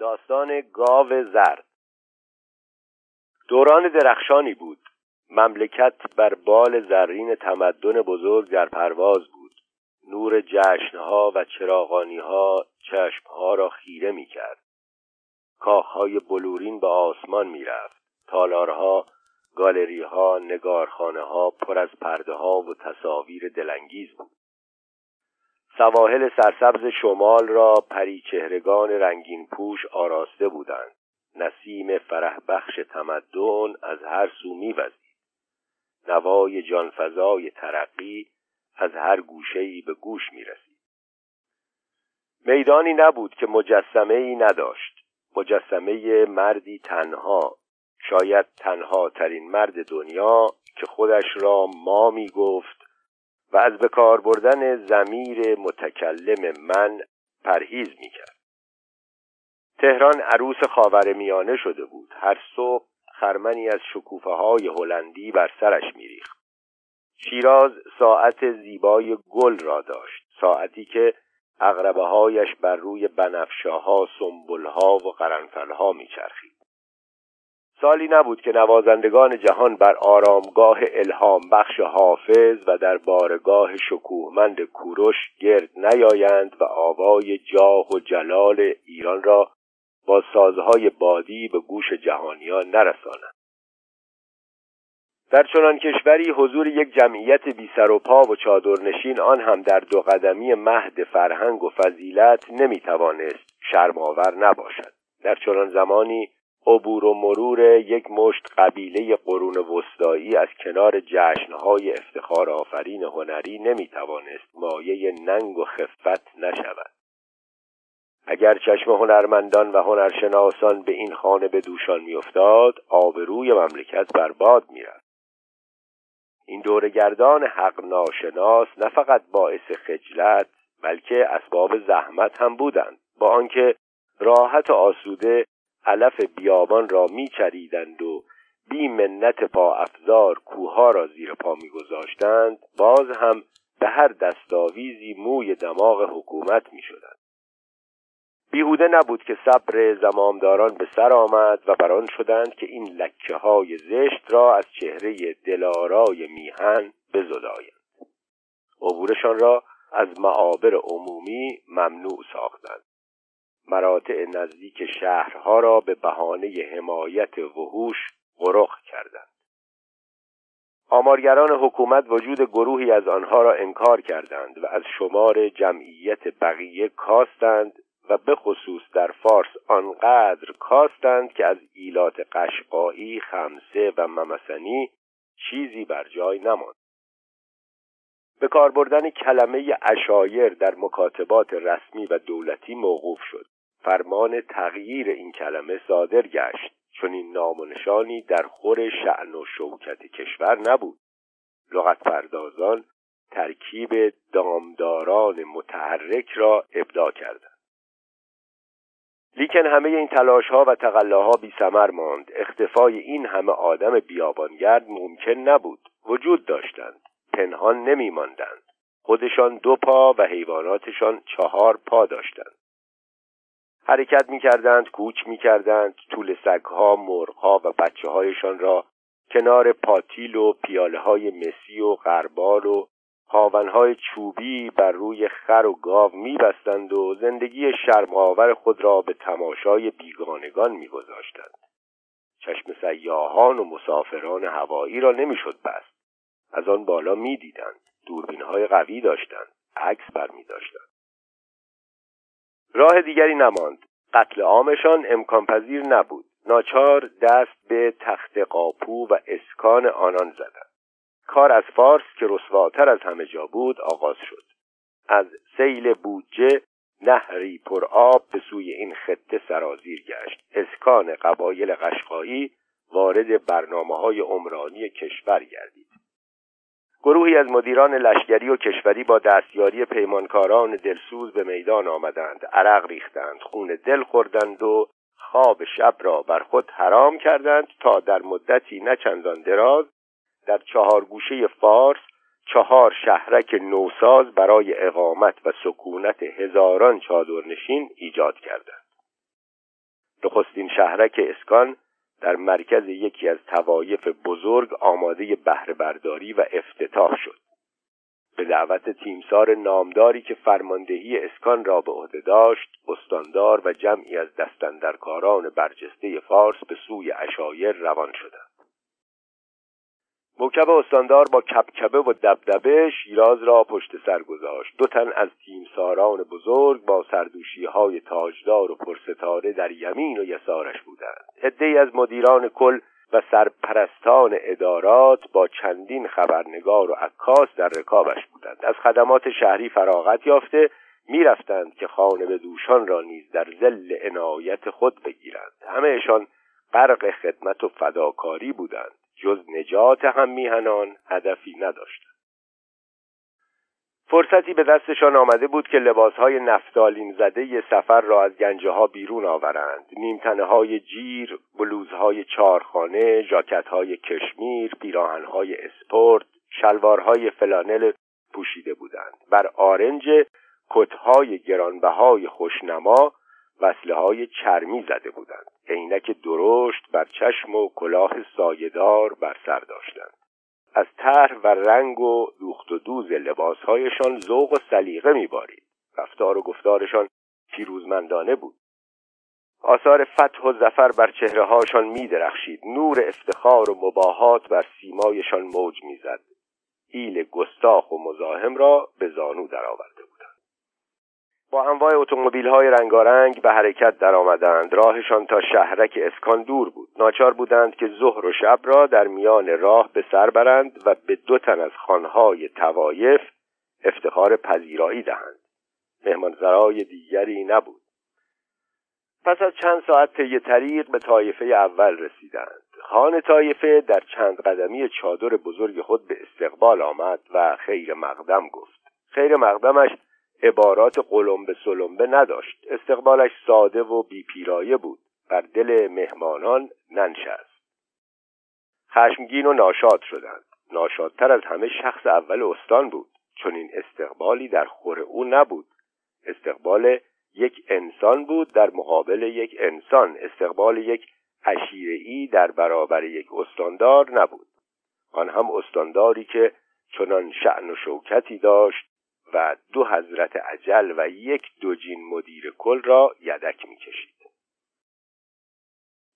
داستان گاو زرد. دوران درخشانی بود. مملکت بر بال زرین تمدن بزرگ در پرواز بود. نور جشنها و چراغانیها چشمها را خیره می کرد کاخهای بلورین به آسمان می رفت تالارها گالریها نگارخانه ها پر از پرده ها و تصاویر دلانگیز بود. سواحل سرسبز شمال را پریچهرگان رنگین پوش آراسته بودند. نسیم فرح بخش تمدن از هر سو میوزید. نوای جانفضای ترقی از هر گوشه‌ای به گوش می‌رسید. میدانی نبود که مجسمه ای نداشت. مجسمه مردی تنها. شاید تنها ترین مرد دنیا که خودش را ما می گفت و از بکار بردن زمیر متکلم من پرهیز می کرد تهران عروس خاور میانه شده بود. هر صبح خرمنی از شکوفه های هلندی بر سرش میریخت. شیراز ساعت زیبای گل را داشت. ساعتی که اغربه هایش بر روی بنفشاها سنبلها و قرنفلها میچرخید. سالی نبود که نوازندگان جهان بر آرامگاه الهام بخش حافظ و در بارگاه شکوهمند کوروش گرد نیایند و آوای جاه و جلال ایران را با سازهای بادی به گوش جهانیان نرسانند. در چنان کشوری حضور یک جمعیت بی سر و پا و چادرنشین آن هم در دو قدمی مهد فرهنگ و فضیلت نمی‌توانست شرمآور نباشد. در چنان زمانی عبور و مرور یک مشت قبیله قرون وسطایی از کنار جشنهای افتخار آفرین هنری نمی‌توانست مایه ننگ و خفت نشود. اگر چشم هنرمندان و هنرشناسان به این خانه به دوشان میافتاد آبروی مملکت برباد می‌رفت. این دورگردان حق ناشناس نه فقط باعث خجلت بلکه اسباب زحمت هم بودند. با آنکه راحت و آسوده علف بیابان را میچریدند و بی منت پا افزار کوها را زیر پا میگذاشتند باز هم به هر دستاویزی موی دماغ حکومت می‌شدند. بیهوده نبود که صبر زمامداران به سر آمد و بران شدند که این لکه های زشت را از چهره دلارای میهن بزدایند. عبورشان را از معابر عمومی ممنوع ساختند. مراتع نزدیک شهرها را به بهانه حمایت وحوش غرق کردند آمارگران حکومت وجود گروهی از آنها را انکار کردند و از شمار جمعیت بقیه کاستند و به خصوص در فارس آنقدر کاستند که از ایلات قشقایی، خمسه و ممسنی چیزی بر جای نماند. به کار بردن کلمه اشایر در مکاتبات رسمی و دولتی موقوف شد. فرمان تغییر این کلمه صادر گشت. چون این نامونشانی در خور شعن و شوکت کشور نبود. لغت پردازان ترکیب دامداران متحرک را ابدا کردند. لیکن همه این تلاش ها و تقلاها بی سمر ماند. اختفای این همه آدم بیابانگرد ممکن نبود. وجود داشتند. پنهان نمی ماندند خودشان دو پا و حیواناتشان چهار پا داشتند. حرکت می کردند کوچ می کردند طول سگها مرغها و بچه هایشان را کنار پاتیل و پیاله های مسی و غربال و هاونهای چوبی بر روی خر و گاو میبستند و زندگی شرمآور خود را به تماشای بیگانگان میگذاشتند. چشم سیاهان و مسافران هوایی را نمی‌شد بست. از آن بالا می‌دیدند. دوربینهای قوی داشتند. عکس برمیداشتند. راه دیگری نماند. قتل عامشان امکان پذیر نبود. ناچار دست به تخت قاپو و اسکان آنان زدند. کار از فارس که رسواتر از همه جا بود آغاز شد. از سیل بودجه نهری پر آب به سوی این خطه سرازیر گشت. اسکان قبایل قشقایی وارد برنامه های عمرانی کشور گردید. گروهی از مدیران لشکری و کشوری با دستیاری پیمانکاران دلسوز به میدان آمدند عرق ریختند خون دل خوردند و خواب شب را بر خود حرام کردند تا در مدتی نه چندان دراز در چهار گوشه فارس چهار شهرک نوساز برای اقامت و سکونت هزاران چادرنشین ایجاد کردند. نخستین شهرک اسکان در مرکز یکی از توایف بزرگ آماده بهره برداری و افتتاح شد. به دعوت تیمسار نامداری که فرماندهی اسکان را به عهده داشت استاندار و جمعی از دستندرکاران برجسته فارس به سوی اشایر روان شدند. موکب استاندار با کبکبه و دبدبه شیراز را پشت سر گذاشت. دو تن از تیمساران بزرگ با سردوشی های تاجدار و پرستاره در یمین و یسارش بودند. عدهای از مدیران کل و سرپرستان ادارات با چندین خبرنگار و عکاس در رکابش بودند. از خدمات شهری فراغت یافته می‌رفتند که خانه به دوشان را نیز در زل عنایت خود بگیرند. همهشان غرق خدمت و فداکاری بودند. جز نجات هم میهنان هدفی نداشتند فرصتی به دستشان آمده بود که لباسهای نفتالین زده سفر را از گنجه ها بیرون آورند. نیمتنه های جیر بلوزهای چارخانه ژاکتهای کشمیر پیراهنهای اسپورت شلوارهای فلانل پوشیده بودند. بر آرنج کتهای گرانبهای خوشنما وصله های چرمی زده بودند عینک درشت بر چشم و کلاه سایدار بر سر داشتند از طرح و رنگ و دوخت و دوز لباسهایشان ذوق و سلیقه میبارید رفتار و گفتارشان پیروزمندانه بود آثار فتح و زفر بر چهره هاشان می درخشید. نور افتخار و مباهات بر سیمایشان موج می‌زد. ایل گستاخ و مزاحم را به زانو درآورده بود. با انواع اتومبیل های رنگارنگ به حرکت درآمدند. راهشان تا شهرک اسکان دور بود. ناچار بودند که ظهر و شب را در میان راه به سر برند و به دو تن از خانهای توایف افتخار پذیرایی دهند. مهمانسرای دیگری نبود. پس از چند ساعت طی طریق به طایفه اول رسیدند. خان طایفه در چند قدمی چادر بزرگ خود به استقبال آمد و خیر مقدم گفت. خیر مقدمش عبارات قلمبه سلمبه نداشت. استقبالش ساده و بیپیرایه بود. بر دل مهمانان ننشست. خشمگین و ناشاد شدند. ناشادتر از همه شخص اول استان بود. چون این استقبالی در خور او نبود. استقبال یک انسان بود در مقابل یک انسان. استقبال یک ای در برابر یک استاندار نبود. آن هم استانداری که چنان شعن و شوکتی داشت و دو حضرت عجل و یک دوجین مدیر کل را یدک می‌کشید.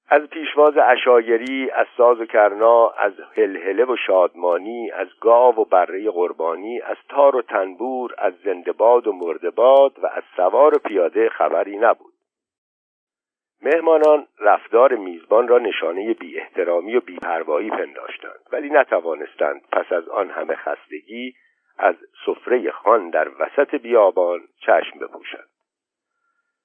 از پیشواز اشایری از ساز و کرنا از هلهله و شادمانی از گاو و بره قربانی از تار و تنبور از زندباد و مردباد و از سوار و پیاده خبری نبود. مهمانان رفتار میزبان را نشانه بی احترامی و بیپروایی پنداشتند ولی نتوانستند پس از آن همه خستگی از سفره خان در وسط بیابان چشم بپوشد.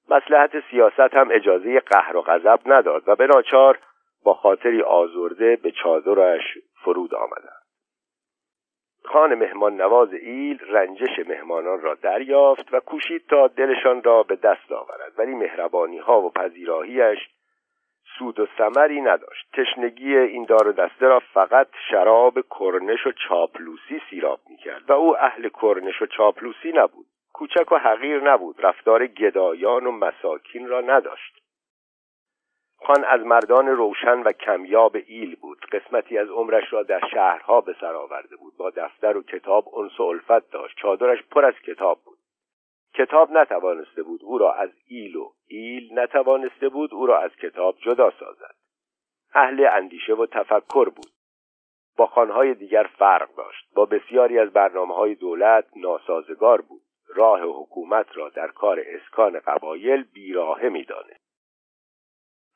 مسلحت سیاست هم اجازه قهر و غضب نداد و به ناچار با خاطری آزرده به چادرش فرود آمدند. خان مهمان نواز ایل رنجش مهمانان را دریافت و کوشید تا دلشان را به دست آورد ولی مهربانی ها و پذیراهیش سود و ثمری نداشت. تشنگی این دار و دسته را فقط شراب کرنش و چاپلوسی سیراب می‌کرد و او اهل کرنش و چاپلوسی نبود. کوچک و حقیر نبود. رفتار گدایان و مساکین را نداشت. خان از مردان روشن و کمیاب ایل بود. قسمتی از عمرش را در شهرها به سر آورده بود. با دفتر و کتاب انس و الفت داشت. چادرش پر از کتاب بود. کتاب نتوانسته بود او را از ایل و ایل نتوانسته بود او را از کتاب جدا سازد. اهل اندیشه و تفکر بود. با خانهای دیگر فرق داشت. با بسیاری از برنامه های دولت ناسازگار بود. راه حکومت را در کار اسکان قبایل بیراهه می‌دانست.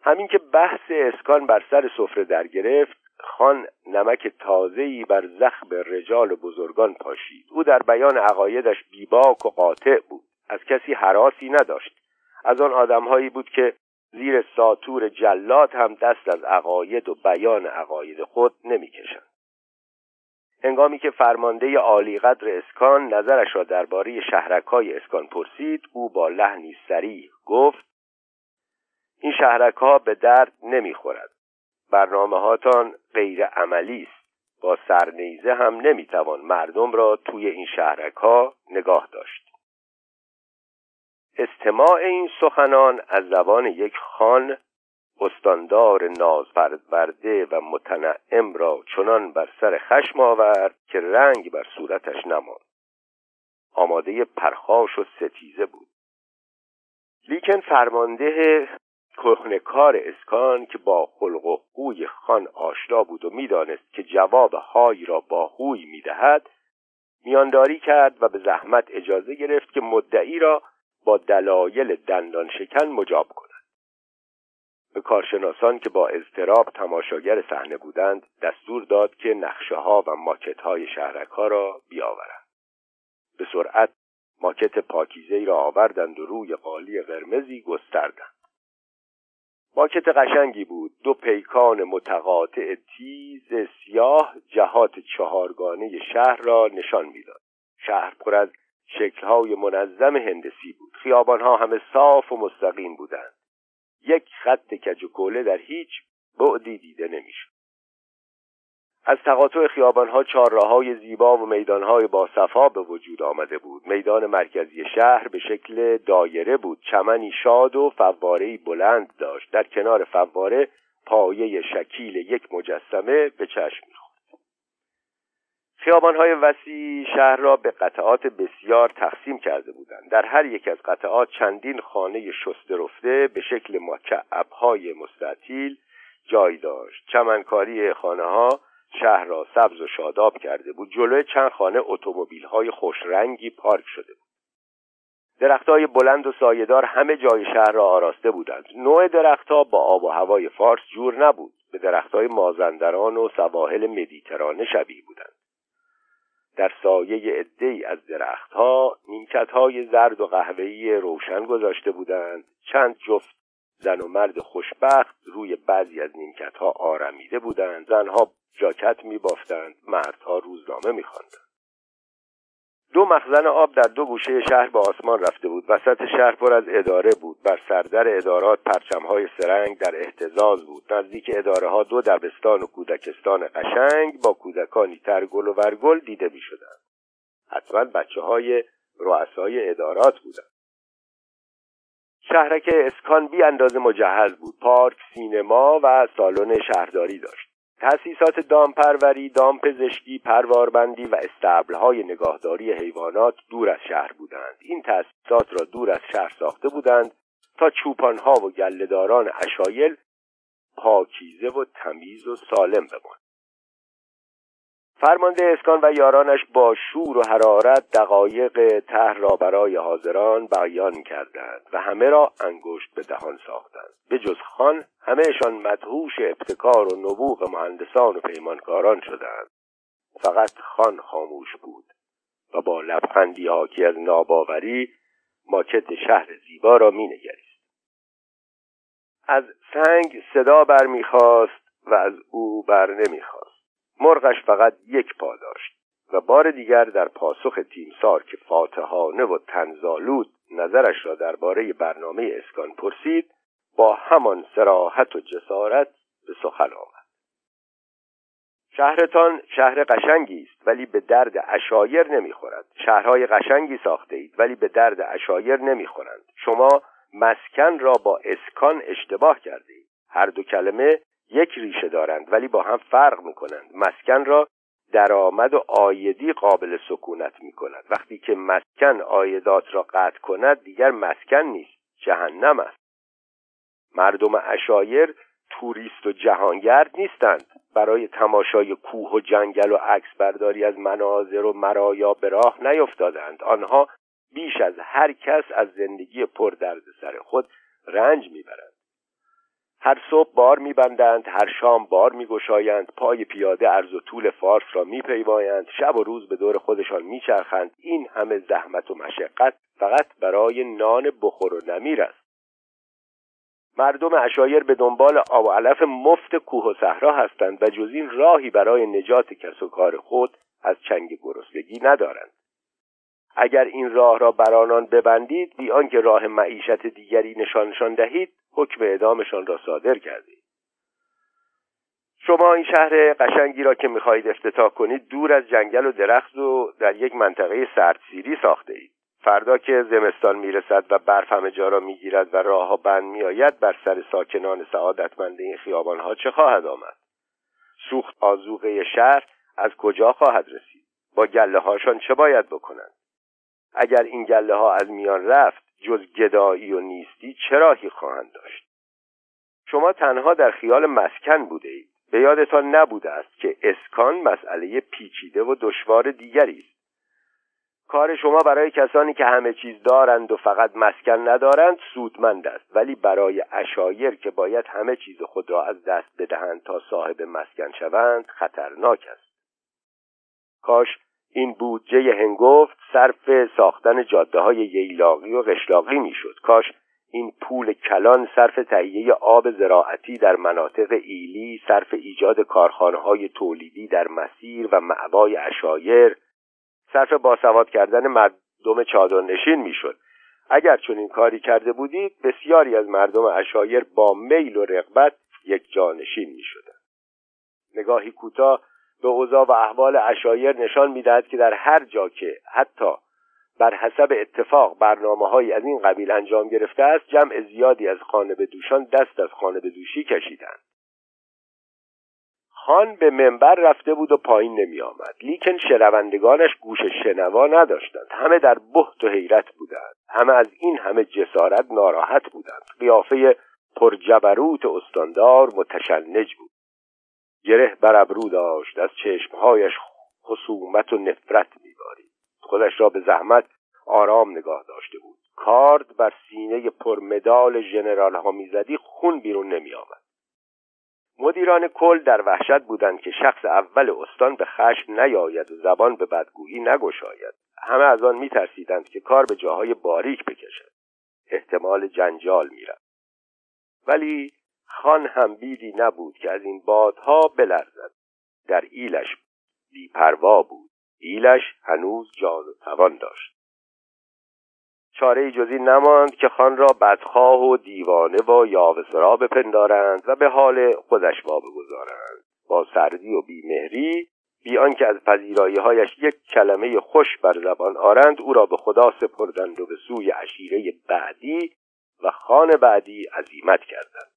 همین که بحث اسکان بر سر سفره در گرفت خان نمک تازه‌ای بر زخم رجال بزرگان پاشید. او در بیان عقایدش بیباک و قاطع بود. از کسی حراسی نداشت. از آن آدمهایی بود که زیر ساتور جلات هم دست از عقاید و بیان عقاید خود نمی‌کشند. هنگامی که فرمانده عالی قدر اسکان نظرش را درباره شهرکای اسکان پرسید او با لحنی سریع گفت این شهرک ها به درد نمی‌خورد. برنامه هاتان غیر عملی است. با سرنیزه هم نمی‌توان مردم را توی این شهرک ها نگاه داشت. استماع این سخنان از زبان یک خان استاندار نازپرورده و متنعم را چنان بر سر خشم آورد که رنگ بر صورتش نماند. آماده پرخاش و ستیزه بود. لیکن فرمانده کهنکار اسکان که با خلق و خوی خان آشنا بود و می‌دانست که جواب های را با خوی می‌دهد میانداری کرد و به زحمت اجازه گرفت که مدعی را با دلایل دندان شکن مجاب کند. به کارشناسان که با اضطراب تماشاگر صحنه بودند دستور داد که نقشه ها و ماکت های شهرک ها را بیاورند. به سرعت ماکت پاکیزه را آوردند و روی قالی قرمزی گستردند. ماکت قشنگی بود. دو پیکان متقاطع تیز سیاه جهات چهارگانه شهر را نشان می‌داد. شهر پر از شکلهای منظم هندسی بود. خیابانها همه صاف و مستقیم بودند. یک خط کج و در هیچ بعدی دیده نمی‌شد. از تقاطع خیابانها های زیبا و میدانهای باصفا به وجود آمده بود. میدان مرکزی شهر به شکل دایره بود. چمنی شاد و فوارهای بلند داشت. در کنار فواره پایه شکیل یک مجسمه به چشم خیابانهای وسیع شهر را به قطعات بسیار تقسیم کرده بودند. در هر یک از قطعات چندین خانه شسته رفته به شکل مکعبهای مستطیل جای داشت. چمنکاری خانه ها شهر را سبز و شاداب کرده بود. جلوی چند خانه اتومبیل های خوش رنگی پارک شده بود. درختهای بلند و سایهدار همه جای شهر را آراسته بودند. نوع درختها با آب و هوای فارس جور نبود. به درختهای مازندران و سواحل مدیترانه شبیه بودند. در سایه عدهای از درختها های زرد و قهوه‌ای روشن گذاشته بودند. چند جفت زن و مرد خوشبخت روی بعضی از ها آرمیده بودند. زنها جاکت میبافتند. مردها روزنامه میخواندند. دو مخزن آب در دو گوشه شهر به آسمان رفته بود. وسط شهر پر از اداره بود. بر سردر ادارات پرچمهای سرنگ در احتزاز بود. نزدیک اداره ها دو دبستان و کودکستان قشنگ با کودکانی ترگل و ورگل دیده می شدند حتما بچه های رؤسای ادارات بودند. شهرک اسکان بی اندازه مجهز بود. پارک سینما و سالن شهرداری داشت. تأسیسات دامپروری، دامپزشکی، پرواربندی و استبلهای نگاهداری حیوانات دور از شهر بودند. این تأسیسات را دور از شهر ساخته بودند تا چوپانها و گلهداران اشایل پاکیزه و تمیز و سالم بماند. فرمانده اسکان و یارانش با شور و حرارت دقایق ته را برای حاضران بیان کردند و همه را انگشت به دهان ساختند. به جز خان همهشان مدهوش ابتکار و نبوغ مهندسان و پیمانکاران شدند. فقط خان خاموش بود و با لبخندی حاکی از ناباوری ماکت شهر زیبا را مینگریست. از سنگ صدا برمیخواست و از او بر نمی‌خواست مرغش فقط یک پا داشت و بار دیگر در پاسخ تیمسار که فاتحانه و تنزالود نظرش را درباره برنامه اسکان پرسید با همان سراحت و جسارت به سخن آمد. شهرتان شهر قشنگی است ولی به درد اشایر نمی‌خورد. شهرهای قشنگی ساخته اید ولی به درد اشایر نمی‌خورند. شما مسکن را با اسکان اشتباه کرده اید هر دو کلمه یک ریشه دارند ولی با هم فرق می کنند مسکن را درآمد و آیدی قابل سکونت می کند وقتی که مسکن آیدات را قطع کند دیگر مسکن نیست جهنم است. مردم اشایر توریست و جهانگرد نیستند. برای تماشای کوه و جنگل و عکس برداری از مناظر و مرایا به راه نیفتادند. آنها بیش از هر کس از زندگی پر درد سر خود رنج می‌برند. هر صبح بار میبندند هر شام بار میگشایند پای پیاده عرض و طول فارس را میپیمایند شب و روز به دور خودشان میچرخند. این همه زحمت و مشقت فقط برای نان بخور و نمیر است. مردم اشایر به دنبال آب و علف مفت کوه و صحرا هستند و جز این راهی برای نجات کس و کار خود از چنگ گرسنگی ندارند. اگر این راه را بر آنان ببندید بی آنکه راه معیشت دیگری نشانشان دهید حکم اعدامشان را صادر کردید. شما این شهر قشنگی را که می‌خواهید افتتاح کنید دور از جنگل و درخت و در یک منطقه سردسیری ساخته اید فردا که زمستان می‌رسد و برف همه جا را می‌گیرد و راهها بند میآید بر سر ساکنان سعادتمند این خیابانها چه خواهد آمد؟ سوخت آزوقه شهر از کجا خواهد رسید؟ با گله هاشان چه باید بکنند؟ اگر این گله ها از میان رفت جز گدایی و نیستی چه راهی خواهند داشت؟ شما تنها در خیال مسکن بوده اید. به یادتان نبوده است که اسکان مسئله پیچیده و دشوار دیگری است. کار شما برای کسانی که همه چیز دارند و فقط مسکن ندارند سودمند است. ولی برای اشایر که باید همه چیز خود را از دست بدهند تا صاحب مسکن شوند خطرناک است. کاش این بودجه هنگفت صرف ساختن جاده های ییلاقی و قشلاقی می‌شد. کاش این پول کلان صرف تهیه آب زراعتی در مناطق ایلی صرف ایجاد کارخانه های تولیدی در مسیر و معوای اشایر صرف باسواد کردن مردم چادرنشین می‌شد. اگر چون این کاری کرده بودید بسیاری از مردم اشایر با میل و رغبت یک جانشین می نگاهی کوتاه به اوضاع و احوال اشایر نشان می‌دهد که در هر جا که حتی بر حسب اتفاق برنامه های از این قبیل انجام گرفته است جمع زیادی از خانه به دوشان دست از خانه به دوشی کشیدند. خان به منبر رفته بود و پایین نمی آمد لیکن شنوندگانش گوش شنوا نداشتند. همه در بحت و حیرت بودند. همه از این همه جسارت ناراحت بودند. قیافه پرجبروت استاندار متشنج بود. گره بر ابرو داشت از چشمهایش خصومت و نفرت میبارید. خودش را به زحمت آرام نگاه داشته بود. کارد بر سینه پرمدال ژنرال ها می‌زدی خون بیرون نمی آمد مدیران کل در وحشت بودند که شخص اول استان به خشم نیاید و زبان به بدگویی نگشاید. همه از آن میترسیدند که کار به جاهای باریک بکشد. احتمال جنجال می‌رفت. ولی خان هم بیدی نبود که از این بادها بلرزد. در ایلش بیپروا بود. ایلش هنوز جان و توان داشت. چاره جزی نماند که خان را بدخواه و دیوانه و یاوسرا بپندارند و به حال خودش وا بگذارند. با سردی و بیمهری بی آنکه از پذیرایی هایش یک کلمه خوش بر زبان آرند او را به خدا سپردند و به سوی عشیره بعدی و خان بعدی عزیمت کردند.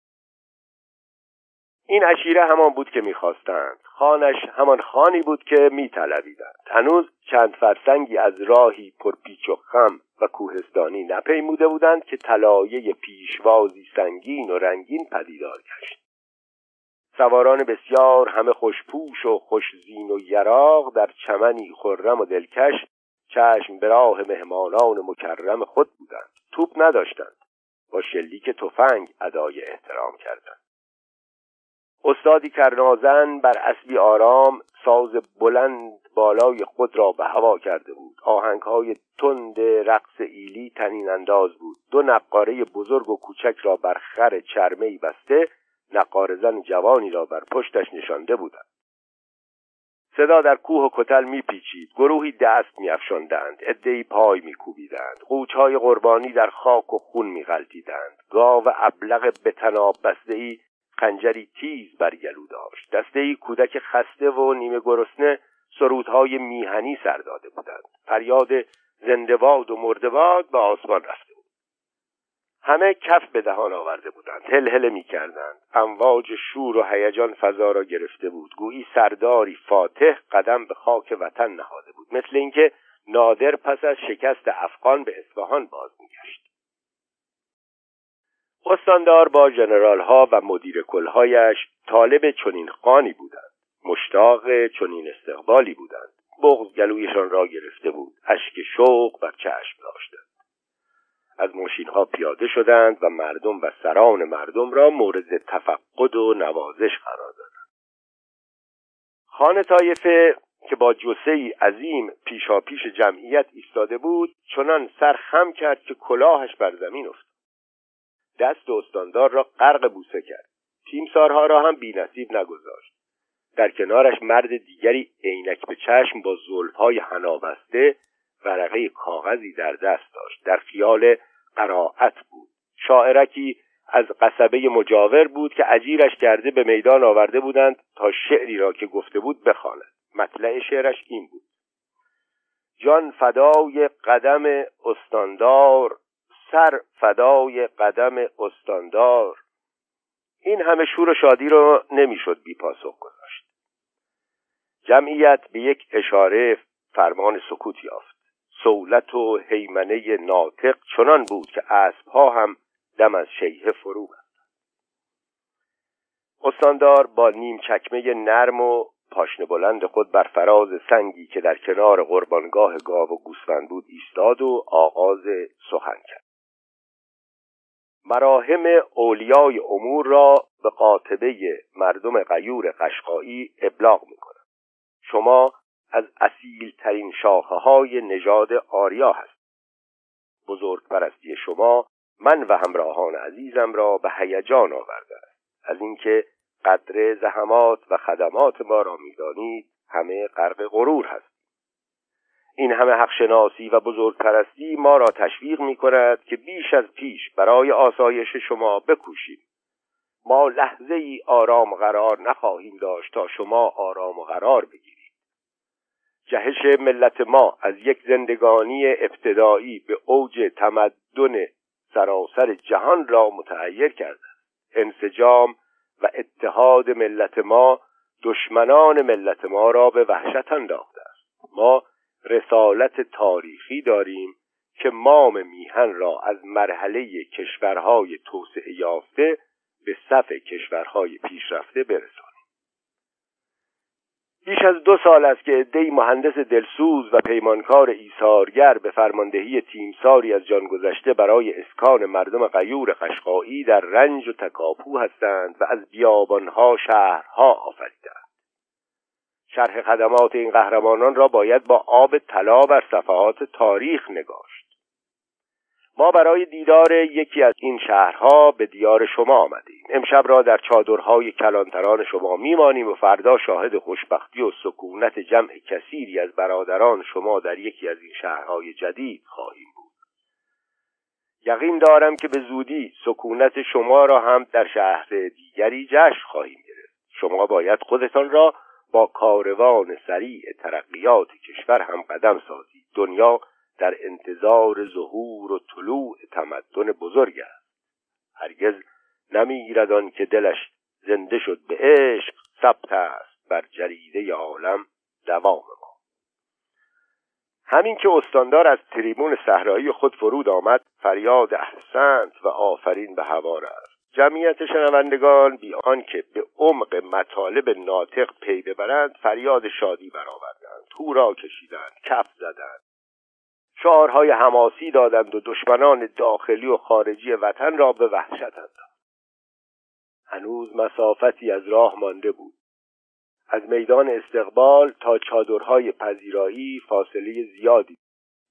این عشیره همان بود که می‌خواستند. خانش همان خانی بود که میطلبیدند. هنوز چند فرسنگی از راهی پرپیچ و خم و کوهستانی نپیموده بودند که طلایه پیشوازی سنگین و رنگین پدیدار گشت. سواران بسیار همه خوشپوش و خوشزین و یراق در چمنی خرم و دلکش چشم به راه مهمانان مکرم خود بودند. توپ نداشتند. با شلیک تفنگ ادای احترام کردند. استادی کرنازن بر اسبی آرام ساز بلند بالای خود را به هوا کرده بود. آهنگ های تند رقص ایلی تنین انداز بود. دو نقاره بزرگ و کوچک را بر خر چرمه بسته نقارزن جوانی را بر پشتش نشانده بودند. صدا در کوه و کتل میپیچید. گروهی دست میافشاندند. عدهای پای میکوبیدند. قوچهای قربانی در خاک و خون میغلطیدند گاو ابلق به تناب ای خنجری تیز بر گلو داشت. دسته ای کودک خسته و نیمه گرسنه سرودهای میهنی سر داده بودند. فریاد زندهباد و مردباد به آسمان رفته بود. همه کف به دهان آورده بودند. هل هل می کردند. امواج شور و هیجان فضا را گرفته بود. گویی سرداری فاتح قدم به خاک وطن نهاده بود. مثل اینکه نادر پس از شکست افغان به اصفهان باز استاندار با جنرال ها و مدیر کلهایش طالب چنین خانی بودند. مشتاق چنین استقبالی بودند. بغض گلویشان را گرفته بود. اشک شوق بر چشم داشتند. از ماشین ها پیاده شدند و مردم و سران مردم را مورد تفقد و نوازش قرار دادند. خان طایفه که با جسه عظیم پیشا پیش جمعیت ایستاده بود چنان سر خم کرد که کلاهش بر زمین افتاد. دست استاندار را غرق بوسه کرد. تیمسارها را هم بینصیب نگذاشت. در کنارش مرد دیگری عینک به چشم با زلفهای حنابسته ورقه کاغذی در دست داشت. در خیال قرائت بود. شاعرکی از قصبه مجاور بود که اجیرش کرده به میدان آورده بودند تا شعری را که گفته بود بخواند. مطلع شعرش این بود. جان فدای قدم استاندار سر فدای قدم استاندار. این همه شور و شادی رو نمی‌شد بی پاسخ گذاشت. جمعیت به یک اشاره فرمان سکوت یافت. سولت و حیمنه ناطق چنان بود که اسبها هم دم از شیه فرو استاندار با نیم چکمه نرم و پاشنه بلند خود بر فراز سنگی که در کنار قربانگاه گاو و گوسفند بود ایستاد و آغاز سخن کرد. مراهم اولیای امور را به قاطبه مردم غیور قشقایی ابلاغ می شما از اصیل ترین شاخه های نژاد آریا هست بزرگ پرستی شما من و همراهان عزیزم را به هیجان آورده است. از اینکه قدر زحمات و خدمات ما را می‌دانید همه غرق غرور هست این همه حق شناسی و بزرگ پرستی ما را تشویق می کند که بیش از پیش برای آسایش شما بکوشیم. ما لحظه ای آرام قرار نخواهیم داشت تا شما آرام و قرار بگیرید. جهش ملت ما از یک زندگانی ابتدایی به اوج تمدن سراسر جهان را متعیر کرده انسجام و اتحاد ملت ما دشمنان ملت ما را به وحشت انداخته است. ما رسالت تاریخی داریم که مام میهن را از مرحله کشورهای توسعه یافته به صف کشورهای پیشرفته برسانیم. بیش از دو سال است که عدهای مهندس دلسوز و پیمانکار ایثارگر به فرماندهی تیمساری از جان گذشته برای اسکان مردم غیور قشقایی در رنج و تکاپو هستند و از بیابانها شهرها آفریدند شرح خدمات این قهرمانان را باید با آب طلا بر صفحات تاریخ نگاشت. ما برای دیدار یکی از این شهرها به دیار شما آمدیم. امشب را در چادرهای کلانتران شما میمانیم و فردا شاهد خوشبختی و سکونت جمع کثیری از برادران شما در یکی از این شهرهای جدید خواهیم بود. یقین دارم که به زودی سکونت شما را هم در شهر دیگری جشن خواهیم گرفت. شما باید خودتان را با کاروان سریع ترقیات کشور هم قدم سازید. دنیا در انتظار ظهور و طلوع تمدن بزرگ است. هرگز نمی‌گیرد آن که دلش زنده شد به عشق ثبت است بر جریده عالم دوام ما. همین که استاندار از تریبون صحرایی خود فرود آمد فریاد احسنت و آفرین به هوا جمعیت شنوندگان بی آنکه به عمق مطالب ناطق پی ببرند فریاد شادی برآوردند. هورا کشیدند کف زدند. شعارهای حماسی دادند و دشمنان داخلی و خارجی وطن را به وحشت انداخت. هنوز مسافتی از راه مانده بود. از میدان استقبال تا چادرهای پذیرایی فاصله زیادی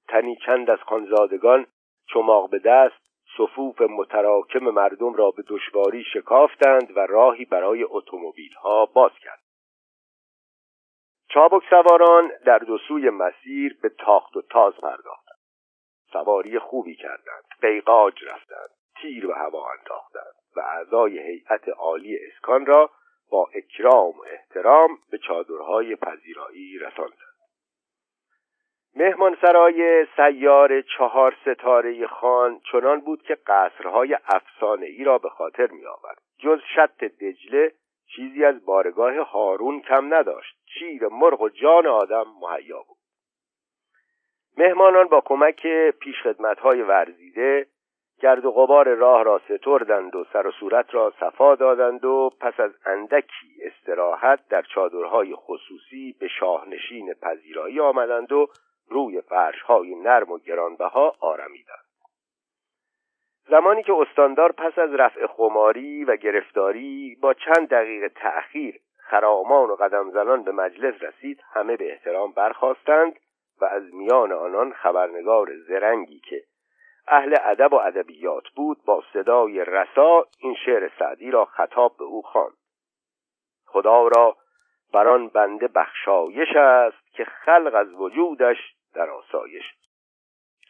تنی چند از خانزادگان چماق به دست صفوف متراکم مردم را به دشواری شکافتند و راهی برای اتومبیلها باز کرد چابک سواران در دو سوی مسیر به تاخت و تاز پرداختند. سواری خوبی کردند قیقاج رفتند تیر به هوا انداختند و اعضای هیئت عالی اسکان را با اکرام و احترام به چادرهای پذیرایی رساندند. مهمانسرای سیار چهار ستاره خان چنان بود که قصرهای افسانه ای را به خاطر می آورد جز شط دجله چیزی از بارگاه هارون کم نداشت. شیر مرغ و جان آدم مهیا بود. مهمانان با کمک های ورزیده گرد و غبار راه را ستردند و سر و صورت را صفا دادند و پس از اندکی استراحت در چادرهای خصوصی به شاهنشین پذیرایی آمدند و روی فرشهای نرم و گرانبها آرمیدند. زمانی که استاندار پس از رفع خماری و گرفتاری با چند دقیقه تأخیر خرامان و قدم زنان به مجلس رسید همه به احترام برخواستند و از میان آنان خبرنگار زرنگی که اهل ادب و ادبیات بود با صدای رسا این شعر سعدی را خطاب به او خواند. خدا را بر آن بنده بخشایش است که خلق از وجودش در آسایش.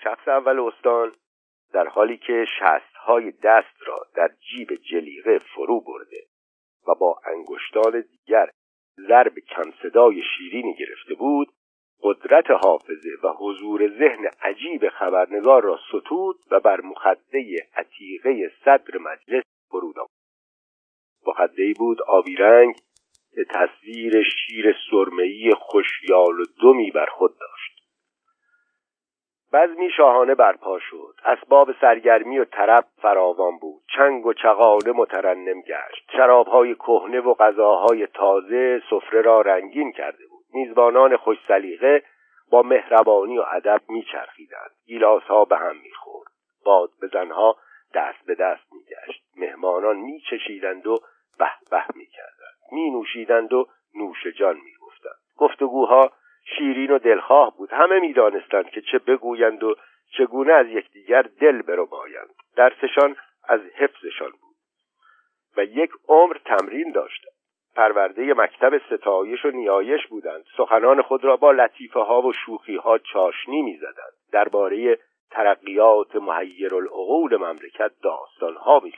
شخص اول استان در حالی که شستهای دست را در جیب جلیقه فرو برده و با انگشتان دیگر ضرب کم صدای شیرینی گرفته بود قدرت حافظه و حضور ذهن عجیب خبرنگار را ستود و بر مخده عتیقه صدر مجلس فرود آورد مخدهای بود آبی رنگ که تصویر شیر سرمهای خوشیال و دمی بر خود داشت. بزمی شاهانه برپا شد. اسباب سرگرمی و طرب فراوان بود. چنگ و چغاله مترنم گشت. شرابهای کهنه و غذاهای تازه سفره را رنگین کرده بود. میزبانان خوش سلیقه با مهربانی و ادب میچرخیدند. گیلاسها به هم می‌خورد. باد بزنها دست به دست میگشت. مهمانان میچشیدند و به به می‌کردند. مینوشیدند و نوش جان می‌گفتند. گفتگوها شیرین و دلخواه بود. همه می‌دانستند که چه بگویند و چگونه از یکدیگر دل بربایند. درسشان از حفظشان بود. و یک عمر تمرین داشتند پرورده مکتب ستایش و نیایش بودند. سخنان خود را با لطیفه ها و شوخی ها چاشنی می‌زدند. درباره ترقیات محیر العقول مملکت داستان ها می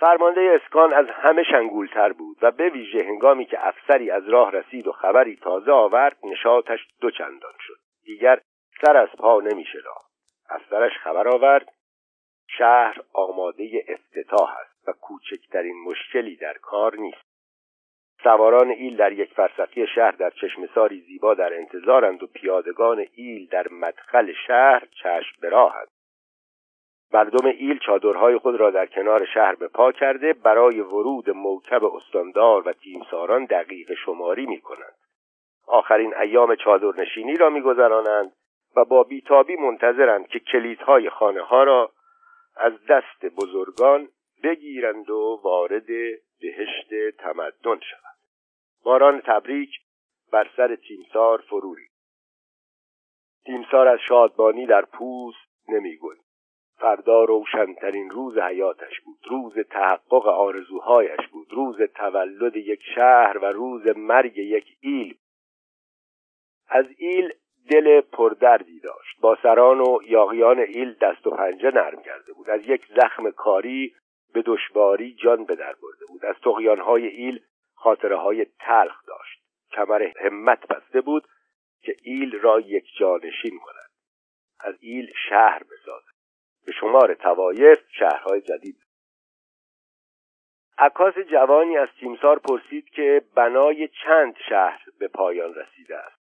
فرمانده اسکان از همه شنگولتر بود و به ویژه هنگامی که افسری از راه رسید و خبری تازه آورد نشاطش دو چندان شد. دیگر سر از پا نمی افسرش خبر آورد شهر آماده افتتاح است و کوچکترین مشکلی در کار نیست. سواران ایل در یک فرسخی شهر در چشمساری زیبا در انتظارند و پیادگان ایل در مدخل شهر چشم براهند مردم ایل چادرهای خود را در کنار شهر به پا کرده برای ورود موکب استاندار و تیمساران دقیق شماری می کنند. آخرین ایام چادرنشینی را میگذرانند و با بیتابی منتظرند که کلیدهای خانه ها را از دست بزرگان بگیرند و وارد بهشت تمدن شوند. باران تبریک بر سر تیمسار فروری. تیمسار از شادبانی در پوست نمی‌گوید فردا روشنترین روز حیاتش بود. روز تحقق آرزوهایش بود. روز تولد یک شهر و روز مرگ یک ایل از ایل دل پردردی داشت. با سران و یاغیان ایل دست و پنجه نرم کرده بود. از یک زخم کاری به دشواری جان به در برده بود. از تقیانهای ایل خاطره های تلخ داشت. کمر همت بسته بود که ایل را یک جانشین کند. از ایل شهر بسازد به شمار توایف شهرهای جدید. عکاس جوانی از تیمسار پرسید که بنای چند شهر به پایان رسیده است.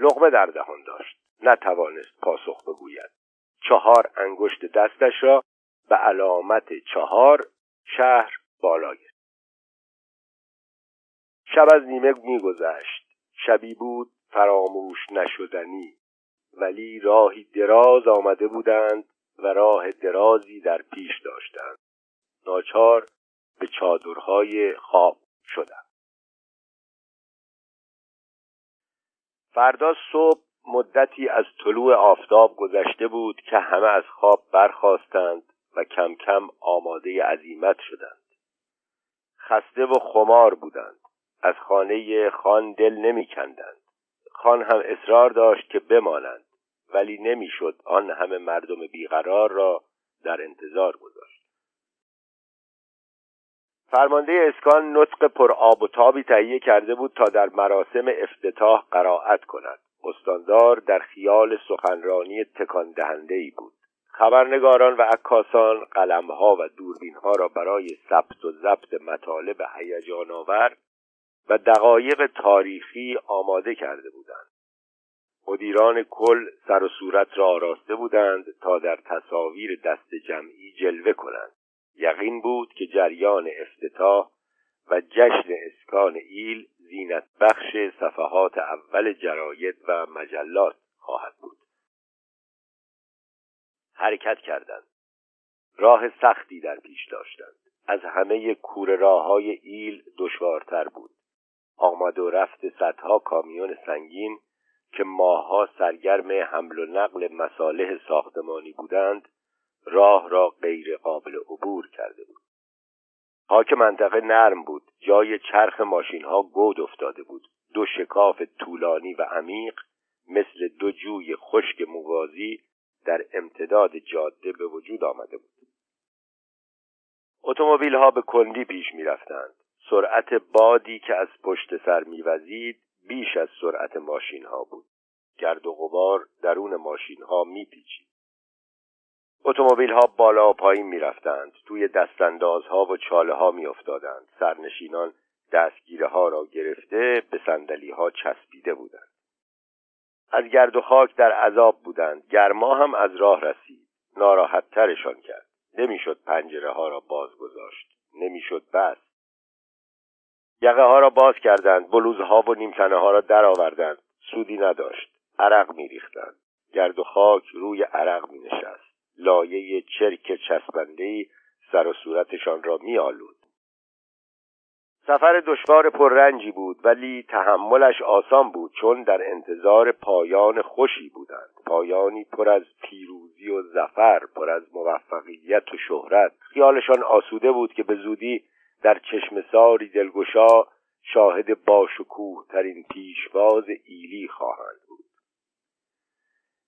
لغمه در دهان داشت. نتوانست پاسخ بگوید. چهار انگشت دستش را به علامت چهار شهر بالا گرفت شب از نیمه میگذشت. شبی بود فراموش نشدنی. ولی راهی دراز آمده بودند و راه درازی در پیش داشتند. ناچار به چادرهای خواب شدند. فردا صبح مدتی از طلوع آفتاب گذشته بود که همه از خواب برخواستند و کم کم آماده عزیمت شدند. خسته و خمار بودند. از خانه خان دل نمی کندند. خان هم اصرار داشت که بمانند. ولی نمی‌شد آن همه مردم بیقرار را در انتظار گذاشت. فرمانده اسکان نطق پر آب و تابی تهیه کرده بود تا در مراسم افتتاح قرائت کند. استاندار در خیال سخنرانی تکان دهنده ای بود. خبرنگاران و عکاسان قلمها و دوربینها را برای ثبت و ضبط مطالب هیجان آور و دقایق تاریخی آماده کرده بودند. مدیران کل سر و صورت را آراسته بودند تا در تصاویر دست جمعی جلوه کنند. یقین بود که جریان افتتاح و جشن اسکان ایل زینت بخش صفحات اول جراید و مجلات خواهد بود. حرکت کردند. راه سختی در پیش داشتند. از همه کوره راه های ایل دشوارتر بود. آمد و رفت صدها کامیون سنگین که ماها سرگرم حمل و نقل مصالح ساختمانی بودند راه را غیر قابل عبور کرده بود. خاک منطقه نرم بود جای چرخ ماشین ها گود افتاده بود. دو شکاف طولانی و عمیق مثل دو جوی خشک موازی در امتداد جاده به وجود آمده بود. اتومبیل ها به کندی پیش می رفتند. سرعت بادی که از پشت سر میوزید بیش از سرعت ماشین ها بود. گرد و غبار درون ماشین ها میپیچید. اتومبیل ها بالا و پایین می‌رفتند. توی ها و چاله ها میافتادند. سرنشینان دستگیره ها را گرفته به صندلی ها چسبیده بودند. از گرد و خاک در عذاب بودند. گرما هم از راه رسید. ناراحت ترشان کرد. نمی‌شد پنجره ها را باز گذاشت نمی‌شد بس. یقه ها را باز کردند بلوزها و نیمتنه ها را درآوردند. سودی نداشت. عرق میریختند. گرد و خاک روی عرق می نشست لایه چرک چسبندهای سر و صورتشان را می آلود. سفر دشوار پررنجی بود ولی تحملش آسان بود چون در انتظار پایان خوشی بودند. پایانی پر از پیروزی و زفر پر از موفقیت و شهرت. خیالشان آسوده بود که به زودی در چشم ساری دلگشا شاهد باشکوه ترین پیشواز ایلی خواهند بود.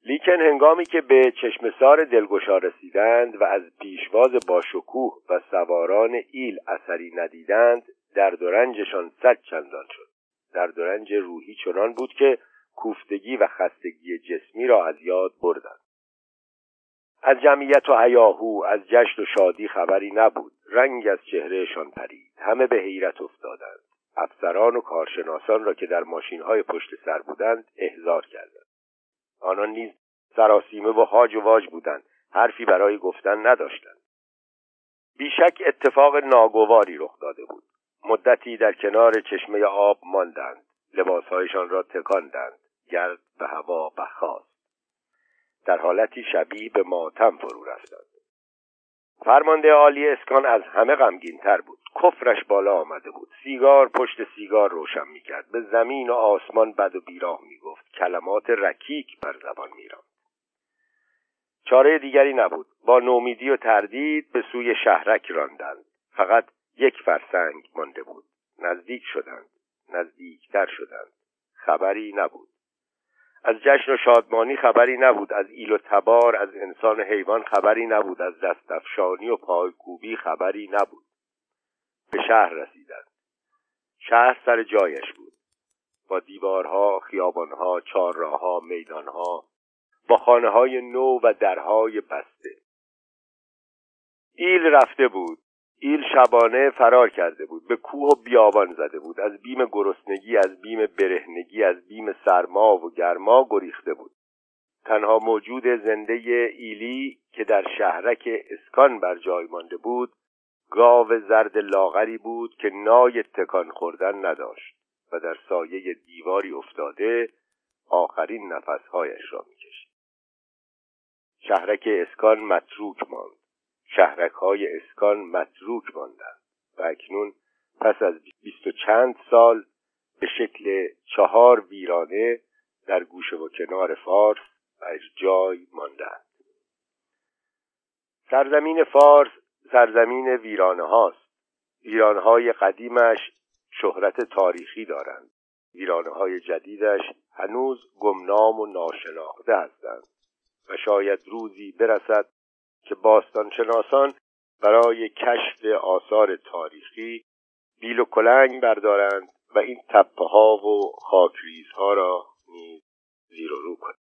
لیکن هنگامی که به چشمسار دلگشا رسیدند و از پیشواز باشکوه و سواران ایل اثری ندیدند درد و رنجشان صد چندان شد. درد و رنج روحی چنان بود که کوفتگی و خستگی جسمی را از یاد بردند. از جمعیت و هیاهو از جشن و شادی خبری نبود. رنگ از چهرهشان پرید. همه به حیرت افتادند. افسران و کارشناسان را که در ماشینهای پشت سر بودند احضار کردند. آنان نیز سراسیمه و هاج و واج بودند. حرفی برای گفتن نداشتند. بیشک اتفاق ناگواری رخ داده بود. مدتی در کنار چشمه آب ماندند. لباسهایشان را تکاندند. گرد به هوا بخواست در حالتی شبیه به ماتم فرو رفتند. فرمانده عالی اسکان از همه غمگینتر بود. کفرش بالا آمده بود. سیگار پشت سیگار روشن می‌کرد. به زمین و آسمان بد و بیراه می‌گفت. کلمات رکیک بر زبان میراند. چاره دیگری نبود. با نومیدی و تردید به سوی شهرک راندند. فقط یک فرسنگ مانده بود. نزدیک شدند. نزدیکتر شدند. خبری نبود. از جشن و شادمانی خبری نبود از ایل و تبار از انسان و حیوان خبری نبود از دستفشانی و پایکوبی خبری نبود. به شهر رسیدند. شهر سر جایش بود. با دیوارها خیابانها چهارراهها میدانها با خانه های نو و درهای بسته. ایل رفته بود. ایل شبانه فرار کرده بود. به کوه و بیابان زده بود. از بیم گرسنگی از بیم برهنگی از بیم سرما و گرما گریخته بود. تنها موجود زنده ایلی که در شهرک اسکان بر جای مانده بود گاو زرد لاغری بود که نای تکان خوردن نداشت و در سایه دیواری افتاده آخرین نفسهایش را می‌کشید. شهرک اسکان متروک ماند. شهرک های اسکان متروک ماندند و اکنون پس از بیست و چند سال به شکل چهار ویرانه در گوشه و کنار فارس بر جای ماندند. سرزمین فارس سرزمین ویرانه هاست. ویرانه های قدیمش شهرت تاریخی دارند. ویرانه های جدیدش هنوز گمنام و ناشناخته هستند و شاید روزی برسد که باستانشناسان برای کشف آثار تاریخی بیل و کلنگ بردارند و این تپه ها و خاکریز ها را نیز زیر و رو کنند.